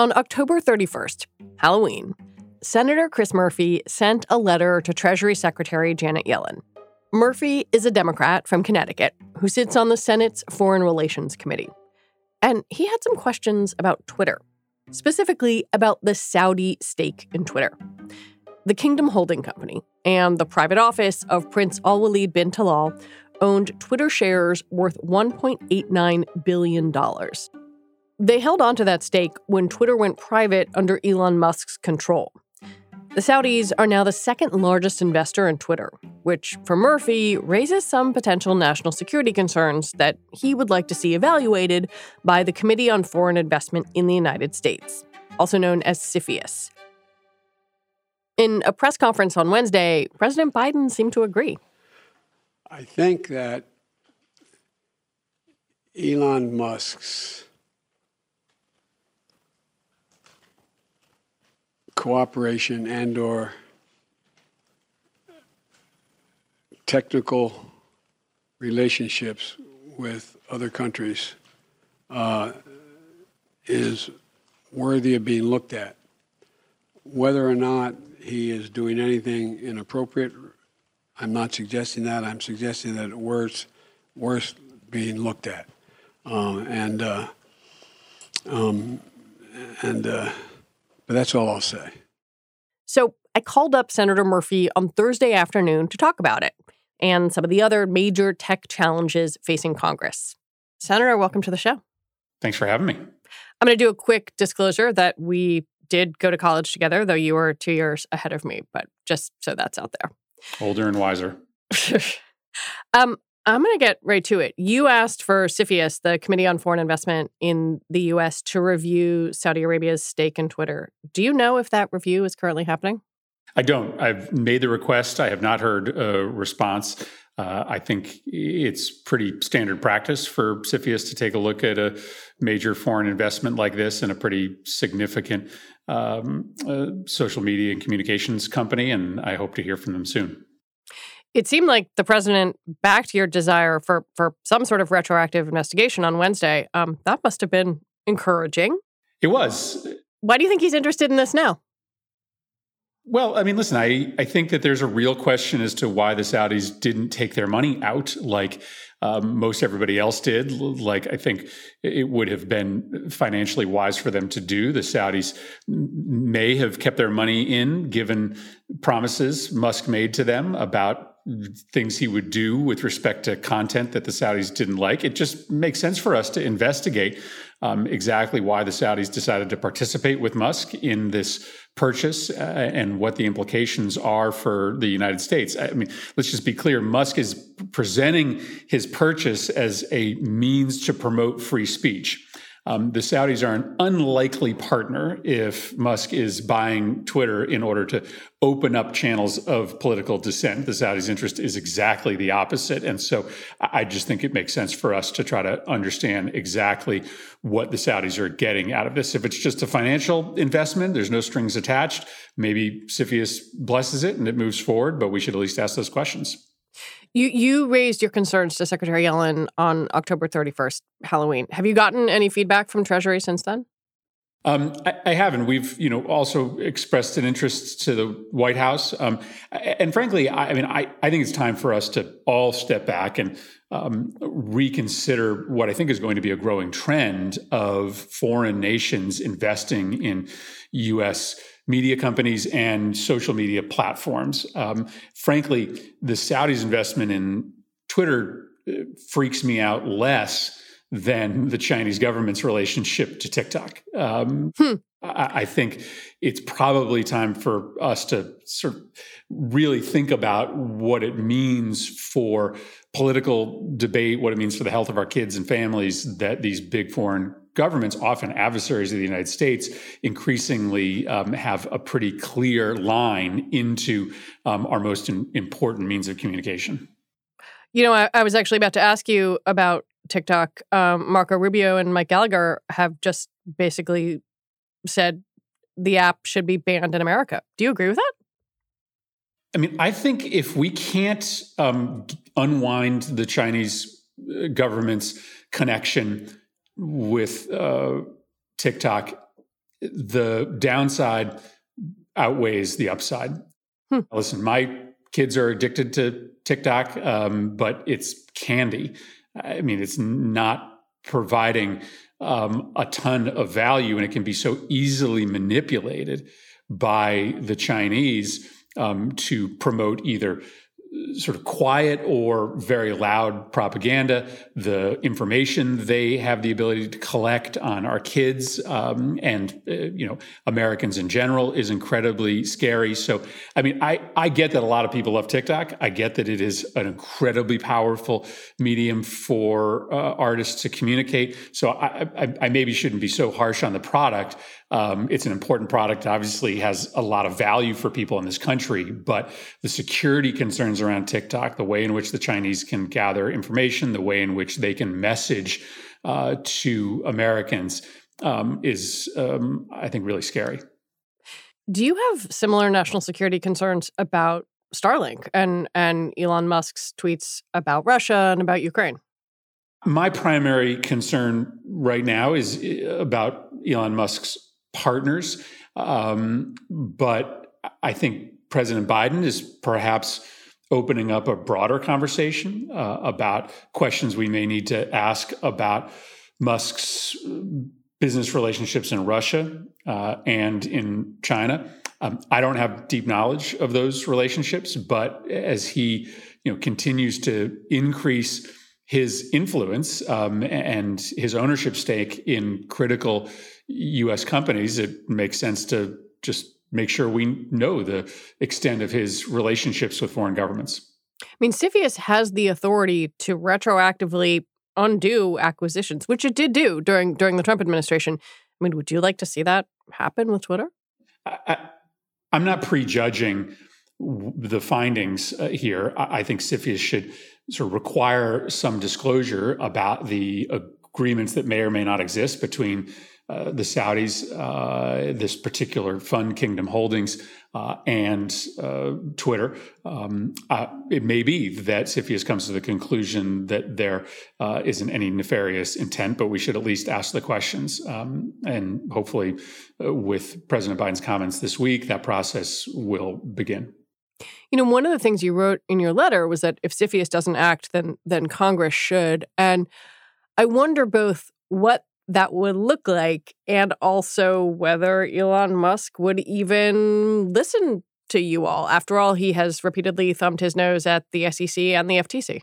On October 31st, Halloween, Senator Chris Murphy sent a letter to Treasury Secretary Janet Yellen. Murphy is a Democrat from Connecticut who sits on the Senate's Foreign Relations Committee. And he had some questions about Twitter, specifically about the Saudi stake in Twitter. The Kingdom Holding Company and the private office of Prince Al Walid bin Talal owned Twitter shares worth $1.89 billion. They held onto that stake when Twitter went private under Elon Musk's control. The Saudis are now the second largest investor in Twitter, which for Murphy raises some potential national security concerns that he would like to see evaluated by the Committee on Foreign Investment in the United States, also known as CFIUS. In a press conference on Wednesday, President Biden seemed to agree. I think that Elon Musk's cooperation and or technical relationships with other countries uh, is worthy of being looked at. Whether or not he is doing anything inappropriate, I'm not suggesting that. I'm suggesting that it worth worth being looked at, um, and uh, um, and. Uh, but that's all I'll say. So I called up Senator Murphy on Thursday afternoon to talk about it and some of the other major tech challenges facing Congress. Senator, welcome to the show. Thanks for having me. I'm going to do a quick disclosure that we did go to college together, though you were two years ahead of me, but just so that's out there. Older and wiser. um, I'm going to get right to it. You asked for CFIUS, the Committee on Foreign Investment in the U.S., to review Saudi Arabia's stake in Twitter. Do you know if that review is currently happening? I don't. I've made the request. I have not heard a response. Uh, I think it's pretty standard practice for CFIUS to take a look at a major foreign investment like this in a pretty significant um, uh, social media and communications company, and I hope to hear from them soon. It seemed like the president backed your desire for for some sort of retroactive investigation on Wednesday. Um, that must have been encouraging. It was. Why do you think he's interested in this now? Well, I mean, listen, I, I think that there's a real question as to why the Saudis didn't take their money out like um, most everybody else did. Like, I think it would have been financially wise for them to do. The Saudis may have kept their money in, given promises Musk made to them about things he would do with respect to content that the Saudis didn't like. It just makes sense for us to investigate um, exactly why the Saudis decided to participate with Musk in this purchase uh, and what the implications are for the United States. I mean, let's just be clear Musk is presenting his purchase as a means to promote free speech. Um, the Saudis are an unlikely partner if Musk is buying Twitter in order to open up channels of political dissent. The Saudis' interest is exactly the opposite. And so I just think it makes sense for us to try to understand exactly what the Saudis are getting out of this. If it's just a financial investment, there's no strings attached. Maybe CFIUS blesses it and it moves forward, but we should at least ask those questions. You you raised your concerns to Secretary Yellen on October 31st, Halloween. Have you gotten any feedback from Treasury since then? Um, I, I, haven't. We've, you know, also expressed an interest to the White House, um, and frankly, I, I, mean, I, I think it's time for us to all step back and um, reconsider what I think is going to be a growing trend of foreign nations investing in U.S media companies and social media platforms. Um, frankly, the Saudis' investment in Twitter uh, freaks me out less than the Chinese government's relationship to TikTok. Um, hmm. I, I, think it's probably time for us to sort of really think about what it means for political debate, what it means for the health of our kids and families that these big foreign governments, often adversaries of the United States, increasingly um, have a pretty clear line into um, our most in, important means of communication. You know, I, I, was actually about to ask you about TikTok. Um, Marco Rubio and Mike Gallagher have just basically said the app should be banned in America. Do you agree with that? I mean, I think if we can't um, unwind the Chinese uh, government's connection with uh, TikTok the downside outweighs the upside. Hmm. Listen, my kids are addicted to TikTok, um, but it's candy. I mean, it's not providing um, a ton of value, and it can be so easily manipulated by the Chinese um, to promote either sort of quiet or very loud propaganda, the information they have the ability to collect on our kids um, and uh, you know Americans in general is incredibly scary. So, I mean, I I get that a lot of people love TikTok. I get that it is an incredibly powerful medium for uh, artists to communicate. So, I, I, I maybe shouldn't be so harsh on the product. Um, it's an important product, obviously has a lot of value for people in this country, but the security concerns around TikTok, the way in which the Chinese can gather information, the way in which they can message uh, to Americans um, is, um, I think, really scary. Do you have similar national security concerns about Starlink and and Elon Musk's tweets about Russia and about Ukraine? My primary concern right now is uh, about Elon Musk's partners. Um, but I think President Biden is perhaps opening up a broader conversation uh, about questions we may need to ask about Musk's business relationships in Russia uh, and in China. Um, I don't have deep knowledge of those relationships, but as he you know continues to increase his influence um, and his ownership stake in critical U.S. companies, it makes sense to just make sure we know the extent of his relationships with foreign governments. I mean, CFIUS has the authority to retroactively undo acquisitions, which it did do during during the Trump administration. I mean, would you like to see that happen with Twitter? I, am not prejudging the findings uh, here. I, I think CFIUS should sort of require some disclosure about the agreements that may or may not exist between uh, the Saudis, uh, this particular fund, Kingdom Holdings, uh, and uh, Twitter. Um, uh, it may be that CFIUS comes to the conclusion that there not any nefarious intent, but we should at least ask the questions. Um, and hopefully, with President Biden's comments this week, that process will begin. You know, one of the things you wrote in your letter was that if CFIUS doesn't act, then then Congress should. And I wonder both what that would look like, and also whether Elon Musk would even listen to you all. After all, he has repeatedly thumbed his nose at the SEC and the FTC.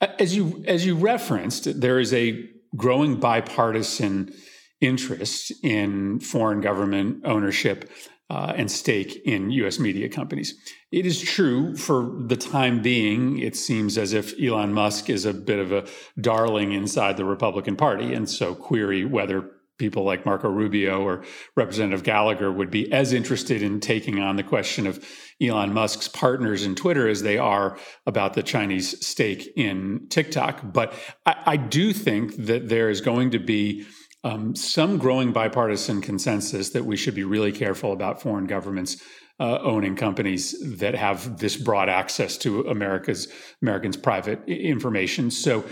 As you as you referenced, there is a growing bipartisan interest in foreign government ownership uh, and stake in US media companies. It is true for the time being, it seems as if Elon Musk is a bit of a darling inside the Republican Party. And so, query whether people like Marco Rubio or Representative Gallagher would be as interested in taking on the question of Elon Musk's partners in Twitter as they are about the Chinese stake in TikTok. But I, I do think that there is going to be um, some growing bipartisan consensus that we should be really careful about foreign governments uh, owning companies that have this broad access to America's Americans' private information. So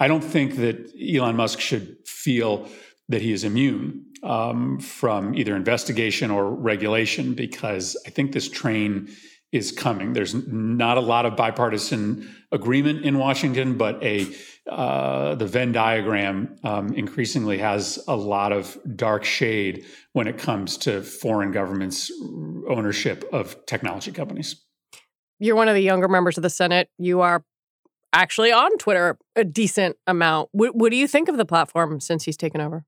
I don't think that Elon Musk should feel that he is immune um, from either investigation or regulation because I think this train is coming. There's not a lot of bipartisan agreement in Washington, but a uh, the Venn diagram um, increasingly has a lot of dark shade when it comes to foreign governments' ownership of technology companies. You're one of the younger members of the Senate. You are actually on Twitter a decent amount. What, what do you think of the platform since he's taken over?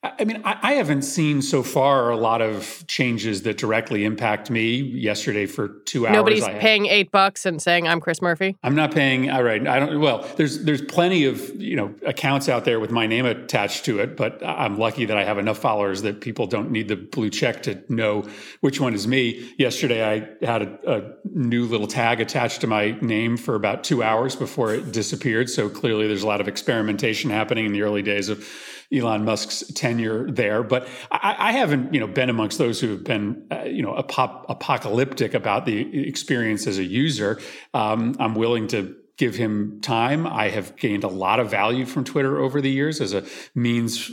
I mean, I, haven't seen so far a lot of changes that directly impact me. Yesterday for two hours, nobody's paying eight bucks and saying I'm Chris Murphy. I'm not paying. All right, I don't. Well, there's there's plenty of you know accounts out there with my name attached to it, but I'm lucky that I have enough followers that people don't need the blue check to know which one is me. Yesterday, I had a, a new little tag attached to my name for about two hours before it disappeared. So clearly, there's a lot of experimentation happening in the early days of Elon Musk's tenure there. But I, I haven't, you know, been amongst those who have been, uh, you know, apocalyptic about the experience as a user. Um, I'm willing to give him time. I have gained a lot of value from Twitter over the years as a means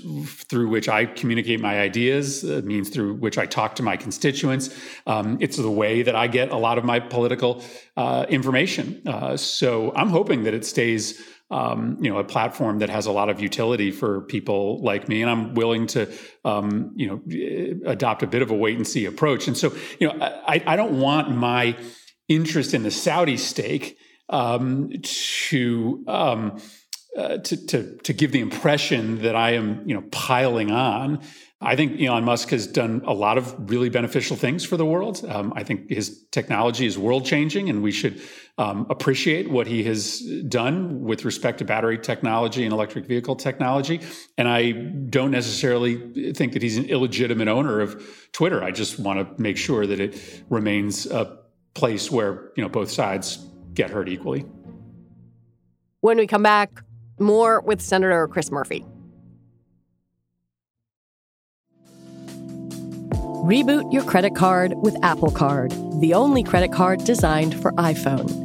through which I communicate my ideas, a means through which I talk to my constituents. Um, it's the way that I get a lot of my political uh, information. Uh, so I'm hoping that it stays. Um, you know, a platform that has a lot of utility for people like me, and I'm willing to, um, you know, adopt a bit of a wait and see approach. And so, you know, I, I don't want my interest in the Saudi stake um, to, um, uh, to, to to give the impression that I am you know piling on. I think Elon Musk has done a lot of really beneficial things for the world. Um, I think his technology is world changing, and we should um, appreciate what he has done with respect to battery technology and electric vehicle technology. And I don't necessarily think that he's an illegitimate owner of Twitter. I just want to make sure that it remains a place where you know both sides get hurt equally. When we come back, more with Senator Chris Murphy. Reboot your credit card with Apple Card, the only credit card designed for iPhone.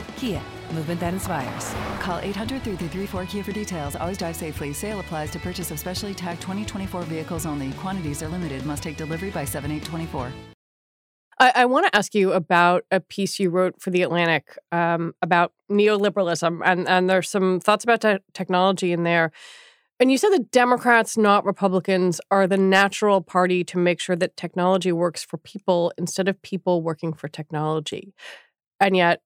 Kia, movement that inspires. Call 800 334 Kia for details. Always drive safely. Sale applies to purchase of specially tagged 2024 vehicles only. Quantities are limited. Must take delivery by 7824. I, I want to ask you about a piece you wrote for The Atlantic um, about neoliberalism, and, and there's some thoughts about te- technology in there. And you said that Democrats, not Republicans, are the natural party to make sure that technology works for people instead of people working for technology. And yet,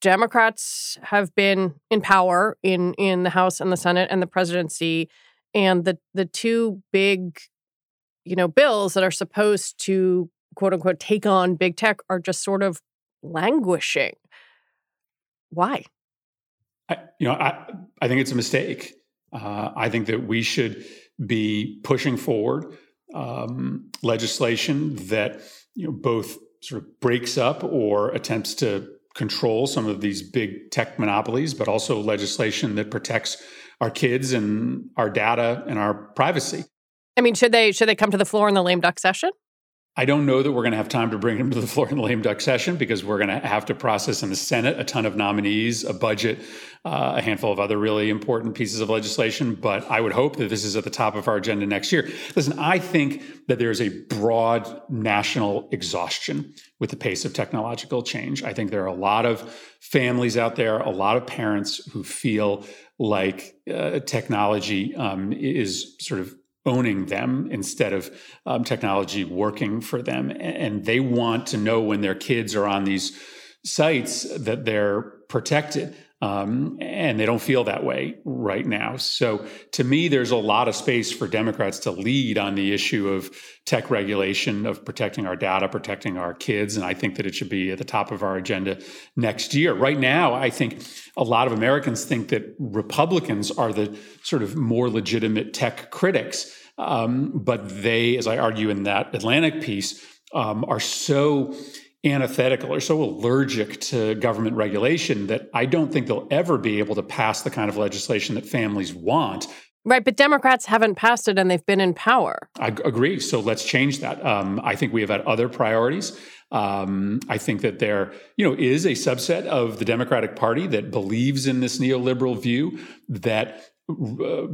Democrats have been in power in in the House and the Senate and the presidency, and the the two big, you know, bills that are supposed to quote unquote take on big tech are just sort of languishing. Why? I, you know, I, I think it's a mistake. Uh, I think that we should be pushing forward um, legislation that you know both sort of breaks up or attempts to control some of these big tech monopolies, but also legislation that protects our kids and our data and our privacy. I mean, should they should they come to the floor in the lame duck session? I don't know that we're going to have time to bring them to the floor in the lame duck session because we're going to have to process in the Senate a ton of nominees, a budget, uh, a handful of other really important pieces of legislation. But I would hope that this is at the top of our agenda next year. Listen, I think that there's a broad national exhaustion with the pace of technological change. I think there are a lot of families out there, a lot of parents who feel like uh, technology um, is sort of owning them instead of um, technology working for them. And they want to know when their kids are on these sites that they're protected. Um, and they don't feel that way right now. So, to me, there's a lot of space for Democrats to lead on the issue of tech regulation, of protecting our data, protecting our kids. And I think that it should be at the top of our agenda next year. Right now, I think a lot of Americans think that Republicans are the sort of more legitimate tech critics. Um, but they, as I argue in that Atlantic piece, um, are so antithetical or so allergic to government regulation that I don't think they'll ever be able to pass the kind of legislation that families want. Right, but Democrats haven't passed it and they've been in power. I agree. So let's change that. Um, I think we have had other priorities. Um, I think that there, you know, is a subset of the Democratic Party that believes in this neoliberal view that uh,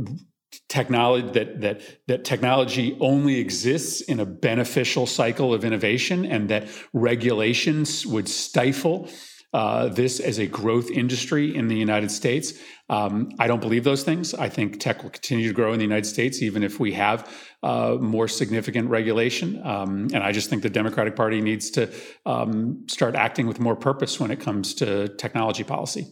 technology that that that technology only exists in a beneficial cycle of innovation and that regulations would stifle uh, this as a growth industry in the United States. Um, I don't believe those things. I think tech will continue to grow in the United States, even if we have uh, more significant regulation. Um, and I just think the Democratic Party needs to um, start acting with more purpose when it comes to technology policy.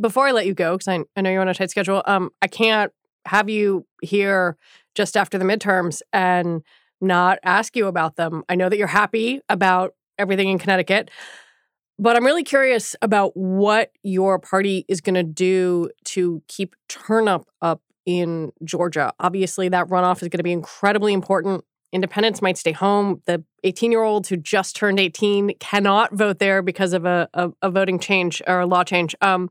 Before I let you go, because I, I, know you're on a tight schedule, um, I can't have you here just after the midterms and not ask you about them. I know that you're happy about everything in Connecticut. But I'm really curious about what your party is going to do to keep turnout up in Georgia. Obviously, that runoff is going to be incredibly important. Independents might stay home. The 18 year olds who just turned 18 cannot vote there because of a, a, a voting change or a law change. Um,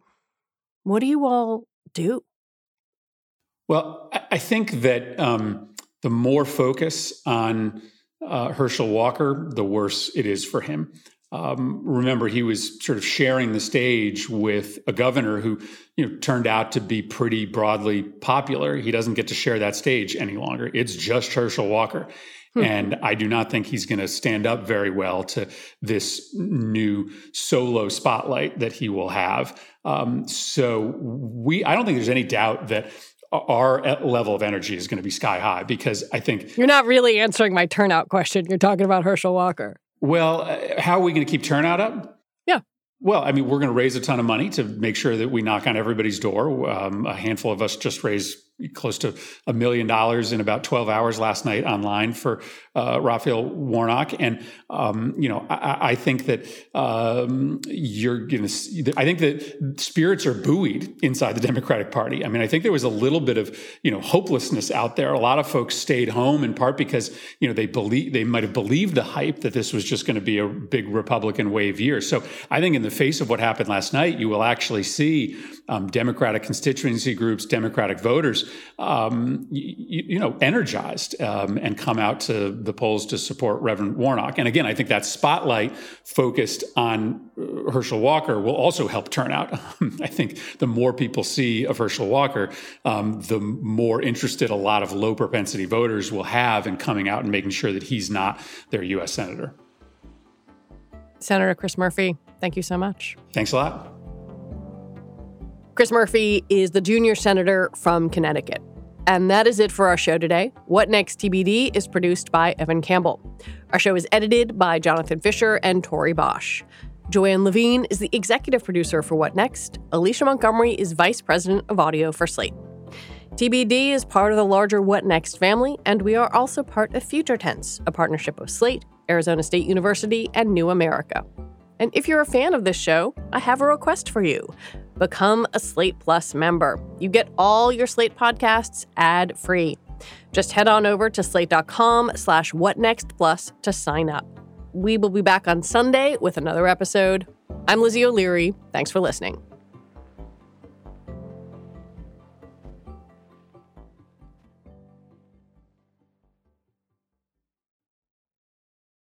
what do you all do? Well, I think that um, the more focus on uh, Herschel Walker, the worse it is for him. Um, remember, he was sort of sharing the stage with a governor who, you know, turned out to be pretty broadly popular. He doesn't get to share that stage any longer. It's just Herschel Walker. Hmm. And I do not think he's going to stand up very well to this new solo spotlight that he will have. Um, so we, I don't think there's any doubt that our level of energy is going to be sky high because I think you're not really answering my turnout question. You're talking about Herschel Walker. Well, uh, how are we going to keep turnout up? Yeah. Well, I mean, we're going to raise a ton of money to make sure that we knock on everybody's door. Um, a handful of us just raised close to a million dollars in about 12 hours last night online for uh, Raphael Warnock. And, um, you know, I, I think that um, you're going to, I think that spirits are buoyed inside the Democratic Party. I mean, I think there was a little bit of, you know, hopelessness out there. A lot of folks stayed home in part because, you know, they believe, they might have believed the hype that this was just going to be a big Republican wave year. So I think in the face of what happened last night, you will actually see um, Democratic constituency groups, Democratic voters, um, you, you, know, energized um, and come out to the polls to support Reverend Warnock. And again, I think that spotlight focused on uh, Herschel Walker will also help turnout. I think the more people see of Herschel Walker, um, the more interested a lot of low propensity voters will have in coming out and making sure that he's not their U.S. senator. Senator Chris Murphy, thank you so much. Thanks a lot. Chris Murphy is the junior senator from Connecticut. And that is it for our show today. What Next TBD is produced by Evan Campbell. Our show is edited by Jonathan Fisher and Tori Bosch. Joanne Levine is the executive producer for What Next. Alicia Montgomery is vice president of audio for Slate. TBD is part of the larger What Next family, and we are also part of Future Tense, a partnership of Slate, Arizona State University, and New America. And if you're a fan of this show, I have a request for you. Become a Slate Plus member. You get all your Slate podcasts ad free. Just head on over to slate.com slash whatnextplus to sign up. We will be back on Sunday with another episode. I'm Lizzie O'Leary. Thanks for listening.